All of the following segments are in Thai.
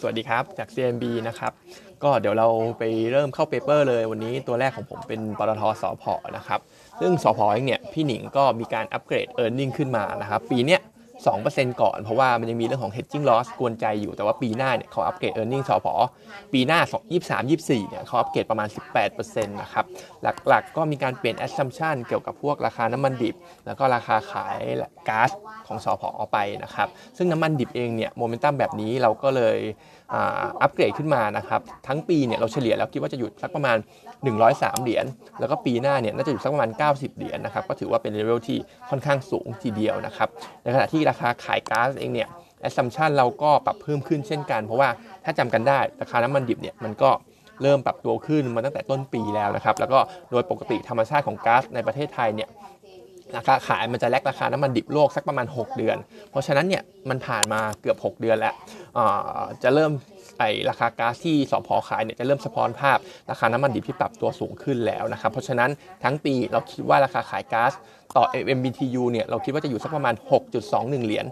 สวัสดีครับ จาก CMB นะครับ ก็เดี๋ยวเราไปเริ่มเข้าเปเปอร์เลยวันนี้ตัวแรกของผมเป็นปตทสพนะครับ ซึ่งสพเองเนี่ย พี่หนิงก็มีการอัปเกรด e a r n i n g ขึ้นมานะครับ ปีเนี้ย 2%ก่อน เพราะว่ามันยังมีเรื่องของ hedging loss กวนใจอยู่แต่ว่าปีหน้าเนี่ยเขาอัปเกรด e a r n i n g สพปีหน้า 23 24เนี่ยเขาอัปเกรดประมาณ 18%นะครับ หลักๆก็มีการเปลี่ยน assumption เกี่ยวกับพวกราคาน้ำมันดิบ แล้วก็ราคาขายก๊าซของสผ.ไปนะครับ ซึ่งน้ำมันดิบเองเนี่ยโมเมนตัมแบบนี้เราก็เลยอัปเกรดขึ้นมานะครับ ทั้งปีเนี่ยเราเฉลี่ยแล้วคิดว่าจะอยู่สักประมาณ 103 เหรียญแล้วก็ปีหน้าเนี่ยน่าจะอยู่สักประมาณ 90 เหรียญนะครับก็ถือว่าเป็นเลเวลที่ค่อนข้างสูงทีเดียวนะครับในขณะที่ราคาขายก๊าซเองเนี่ย assumption เราก็ปรับเพิ่มขึ้นเช่นกัน เพราะว่าถ้าจำกันได้ราคาน้ำมันดิบเนี่ยมันก็เริ่มปรับตัวขึ้นมาตั้งแต่ต้นปีแล้วนะครับ แล้วก็โดยปกติธรรมชาติของก๊าซในประเทศไทยเนี่ยราคาขายมันจะแลกราคาน้ำมันดิบโลกสักประมาณ 6 เดือน เพราะฉะนั้นเนี่ยมันผ่านมาเกือบ 6 เดือนแล้วจะเริ่ม ไอราคาก๊าซที่สพขายเนี่ยจะเริ่มสะท้อนภาพราคาน้ำมันดิบที่ปรับตัวสูงขึ้นแล้วนะครับ เพราะฉะนั้นทั้งปีเราคิดว่าราคาขายก๊าซต่อ MMBTU เนี่ยเราคิดว่าจะอยู่สักประมาณ 6.21 เหรียญ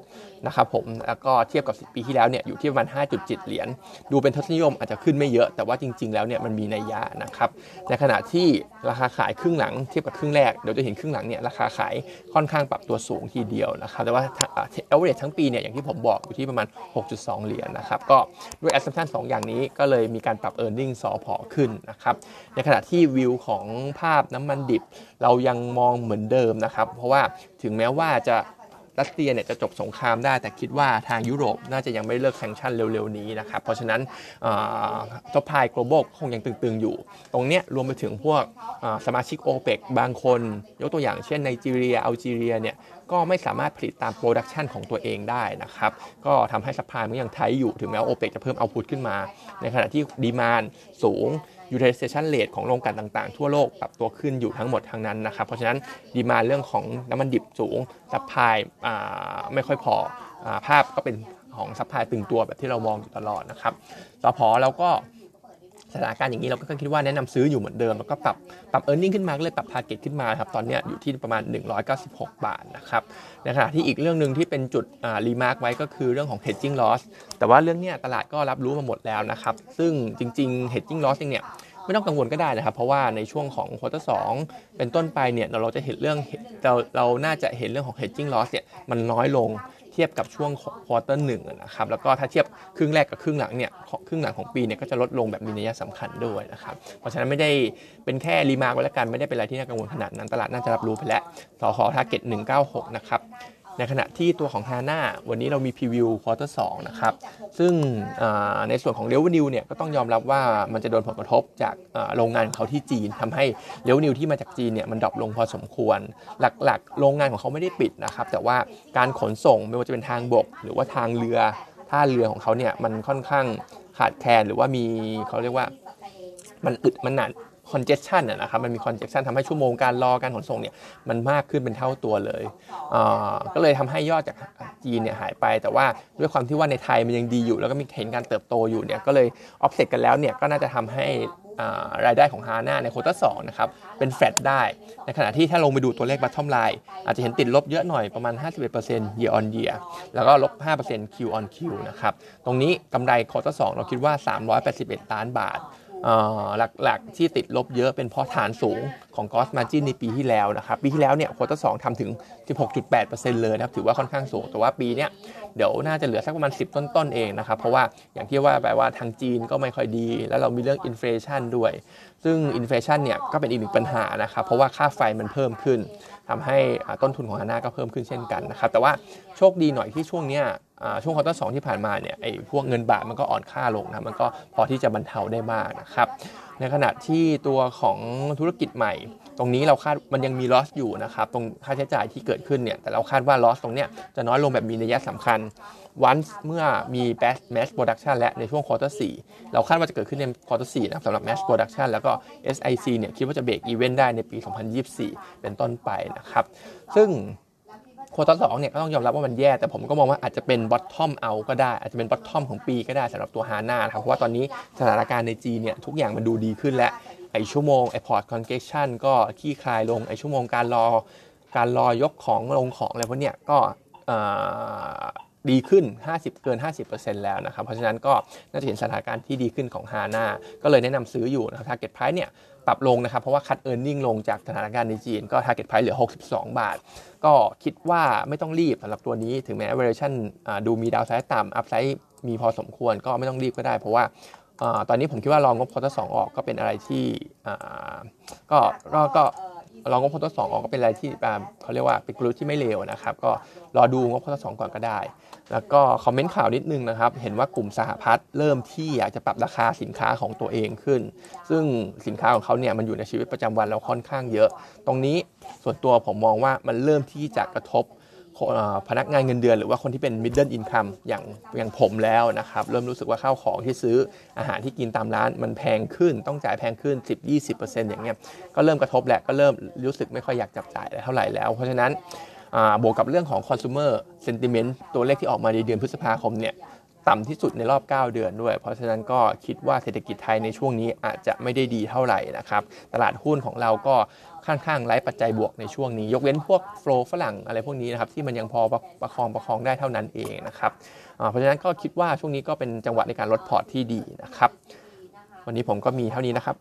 นะครับผมแล้วก็เทียบกับปีที่แล้วเนี่ยอยู่ที่ประมาณ 5.7 เหรียญดูเป็นทศนิยมอาจจะขึ้นไม่เยอะ แต่ว่าจริง ๆ แล้วเนี่ยมันมีนัยยะนะครับในขณะที่ราคาขายครึ่งหลังเทียบกับครึ่งแรกเดี๋ยวจะเห็นครึ่งหลังเนี่ยราคาขายค่อนข้างปรับตัวสูงทีเดียวนะครับแต่ว่าเอเวอเรจทั้งปีเนี่ยอย่างที่ผมบอกอยู่ที่ประมาณ 6.2 เหรียญนะครับก็ด้วย assumption 2อย่างนี้ก็เลยมีการปรับ e a r n i n g สอพอขึ้นนะครับ ในขณะที่วิวของภาพน้ำมันดิบ เรายังมองเหมือนเดิมนะครับ เพราะว่าถึงแม้ว่าจะ รัสเซียเนี่ยจะจบสงครามได้ แต่คิดว่าทางยุโรปน่าจะยังไม่เลิก sanction เร็วๆนี้นะครับ เพราะฉะนั้นตัว supply global คงยังตึงๆอยู่ ตรงเนี้ยรวมไปถึงพวกสมาชิกโอเปกบางคน ยกตัวอย่างเช่นไนจีเรียอัลจีเรียเนี่ยก็ไม่สามารถผลิตตาม production ของตัวเองได้นะครับ ก็ทำให้ supply มันยัง tight อยู่ถึงแม้ว่าโอเปกจะเพิ่ม output ขึ้นมา ในขณะที่ demand สูง utilization rate ของโรงกลั่นต่างๆ ทั่วโลกปรับตัวขึ้นอยู่ทั้งหมดทั้งนั้นนะครับ เพราะฉะนั้น demand เรื่องของน้ำมันดิบสูง supply ไม่ค่อยพอภาพก็เป็นของ supply ตึงตัวแบบที่เรามองอยู่ตลอดนะครับต่อพอเราก็ สถานการณ์อย่างนี้เราก็คิดว่าแนะนำซื้ออยู่เหมือนเดิม แล้วก็ปรับปรับ earning ขึ้นมาก็เลยปรับ target ขึ้นมาครับตอนนี้อยู่ที่ประมาณ 196 บาทนะครับในขณะที่อีกเรื่องหนึ่งที่เป็นจุด remark ไว้ก็คือเรื่องของ hedging loss แต่ว่าเรื่องนี้ตลาดก็รับรู้มาหมดแล้วนะครับซึ่งจริงๆ hedging loss เนี่ยไม่ต้องกังวลก็ได้นะครับ เพราะว่าในช่วงของควอเตอร์สเป็นต้นไปเนี่ยเราจะเห็นเรื่องเราเราน่าจะเห็นเรื่องของ hedging loss เนี่ยมันน้อยลง เทียบกับช่วง quarter หนึ่งนะครับแล้วก็ถ้าเทียบครึ่งแรกกับครึ่งหลังเนี่ยครึ่งหลังของปีเนี่ยก็จะลดลงแบบมีนัยสำคัญด้วยนะครับเพราะฉะนั้นไม่ได้เป็นแค่ remark ไว้แล้วกันไม่ได้เป็นอะไรที่น่ากังวลขนาดนั้นตลาดน่าจะรับรู้ไปแล้วสผ. target 196นะครับ ในขณะที่ตัวของฮาน่าวันนี้เรามี preview quarter สองนะครับ ซึ่งในส่วนของ revenue เนี่ยก็ต้องยอมรับว่ามันจะโดนผลกระทบจากโรงงานของเขาที่จีนทำให้ revenue ที่มาจากจีนเนี่ยมัน drop ลงพอสมควร หลักๆ โรงงานของเขาไม่ได้ปิดนะครับ แต่ว่าการขนส่งไม่ว่าจะเป็นทางบก หรือว่าทางเรือท่าเรือของเขาเนี่ยมันค่อนข้างขาดแคลนหรือว่ามีเขาเรียกว่ามันอึดมันหนา congestion นะครับมันมี congestion ทำให้ชั่วโมงการรอการขนส่งเนี่ยมันมากขึ้นเป็นเท่าตัวเลย ก็เลยทำให้ยอดจากจีนเนี่ยหายไป แต่ว่าด้วยความที่ว่าในไทยมันยังดีอยู่ แล้วก็มีเห็นการเติบโตอยู่เนี่ยก็เลยออฟเซ็ตกันแล้วเนี่ยก็น่าจะทำให้รายได้ของฮาน่าใน quarter สองนะครับเป็นแฟลตได้ ในขณะที่ถ้าลงไปดูตัวเลข bottom line อาจจะเห็นติดลบเยอะหน่อยประมาณ 51% year on year แล้วก็ลบ 5% Q on Q นะครับ ตรงนี้กำไร quarter สองเราคิดว่า 381 ล้านบาท หลักๆที่ติดลบเยอะเป็นเพราะฐานสูง ของ gross margin ในปีที่แล้วนะครับปีที่แล้วเนี่ยควอเตอร์สทำถึง 16.8%เลยนะครับถือว่าค่อนข้างสูง แต่ว่าปีเนี้ยเดี๋ยวน่าจะเหลือสักประมาณ 10 ต้นๆเองนะครับเพราะว่าอย่างที่ว่าแปลว่าทางจีนก็ไม่ค่อยดี แล้วเรามีเรื่อง inflation ด้วย ซึ่ง inflation เนี่ยก็เป็นอีกหนึ่งปัญหานะครับเพราะว่าค่าไฟมันเพิ่มขึ้นทำให้ต้นทุนของฮาน่าก็เพิ่มขึ้นเช่นกันนะครับแต่ว่าโชคดีหน่อยที่ช่วงเนี้ยช่วง quarter สองที่ผ่านมาเนี่ยไอ้พวกเงินบาทมันก็อ่อนค่าลงนะมันก็พอที่จะบรรเทาได้มากนะครับในขณะที่ตัวของธุรกิจใหม่ ตรงนี้เราคาดมันยังมี loss อยู่นะครับตรงค่าใช้จ่ายที่เกิดขึ้นเนี่ยแต่เราคาดว่า loss ตรงเนี้ยจะน้อยลงแบบมีนัยสำคัญวันเมื่อมี best mass production และในช่วงควอเตอร์สเราคาดว่าจะเกิดขึ้นในควอเตอร์สนะสำหรับ mass production แล้วก็ SIC เนี่ยคิดว่าจะเบรกอีเวนต์ได้ในปี 2024 เป็นต้นไปนะครับ ซึ่ง ควอเตอร์สองเนี่ยก็ต้องยอมรับว่ามันแย่แต่ผมก็มองว่าอาจจะเป็นบอททอมเอาก็ได้ อาจจะเป็นบอททอมของปีก็ได้สำหรับตัวฮาน่าครับเพราะว่าตอนนี้สถานการณ์ในจีนเนี่ยทุกอย่างมันดูดีขึ้นแล้วไอชั่วโมงไอพอร์ตคอนเกชันก็ขี้คลายลงไอชั่วโมงการรอการรอยกของลงของอะไรพวกเนี้ยก็ ดีขึ้น 50 เกิน 50%แล้วนะครับ เพราะฉะนั้นก็น่าจะเห็นสถานการณ์ที่ดีขึ้นของฮาน่าก็เลยแนะนำซื้ออยู่นะครับ target price เนี่ยปรับลงนะครับ เพราะว่าคัด e a r n i n g ลงจากสถานการณ์ในจีน ก็ target price เหลือ 62 บาท ก็คิดว่าไม่ต้องรีบสำหรับตัวนี้ถึงแม้ valuation ดูมีดาวไซด์ต่ำ up side มีพอสมควรก็ไม่ต้องรีบก็ได้ เพราะว่าตอนนี้ผมคิดว่าลองงบ quarter สองออกก็เป็นอะไรที่ก็ก็ก็ ลองงบ quarter สองออกก็เป็นอะไรที่เขาเรียกว่าเป็นกลุ่มที่ไม่เลวนะครับ ก็รอดูงบ quarter สองก่อนก็ได้ แล้วก็ comment ข่าวนิดนึงนะครับ เห็นว่ากลุ่มสหพัฒน์เริ่มที่อยากจะปรับราคาสินค้าของตัวเองขึ้น ซึ่งสินค้าของเขาเนี่ยมันอยู่ในชีวิตประจำวันเราค่อนข้างเยอะ ตรงนี้ส่วนตัวผมมองว่ามันเริ่มที่จะกระทบ พนักงานเงินเดือนหรือว่าคนที่เป็น middle income อย่างอย่างผมแล้วนะครับ เริ่มรู้สึกว่าข้าวของที่ซื้ออาหารที่กินตามร้านมันแพงขึ้น ต้องจ่ายแพงขึ้น 10-20%อย่างเงี้ยก็เริ่มกระทบแหละก็เริ่มรู้สึกไม่ค่อยอยากจับจ่ายเท่าไหร่แล้ว เพราะฉะนั้นบวกกับเรื่องของ consumer sentiment ตัวเลขที่ออกมาในเดือนพฤษภาคมเนี่ย ต่ำที่สุดในรอบ 9 เดือนด้วย เพราะฉะนั้นก็คิดว่าเศรษฐกิจไทยในช่วงนี้อาจจะไม่ได้ดีเท่าไหร่นะครับ ตลาดหุ้นของเราก็ค่อนข้างไร้ปัจจัยบวกในช่วงนี้ ยกเว้นพวกโฟล์ฝรั่งอะไรพวกนี้นะครับที่มันยังพอประคองประคองได้เท่านั้นเองนะครับเพราะฉะนั้นก็คิดว่าช่วงนี้ก็เป็นจังหวะในการลดพอร์ตที่ดีนะครับ วันนี้ผมก็มีเท่านี้นะครับ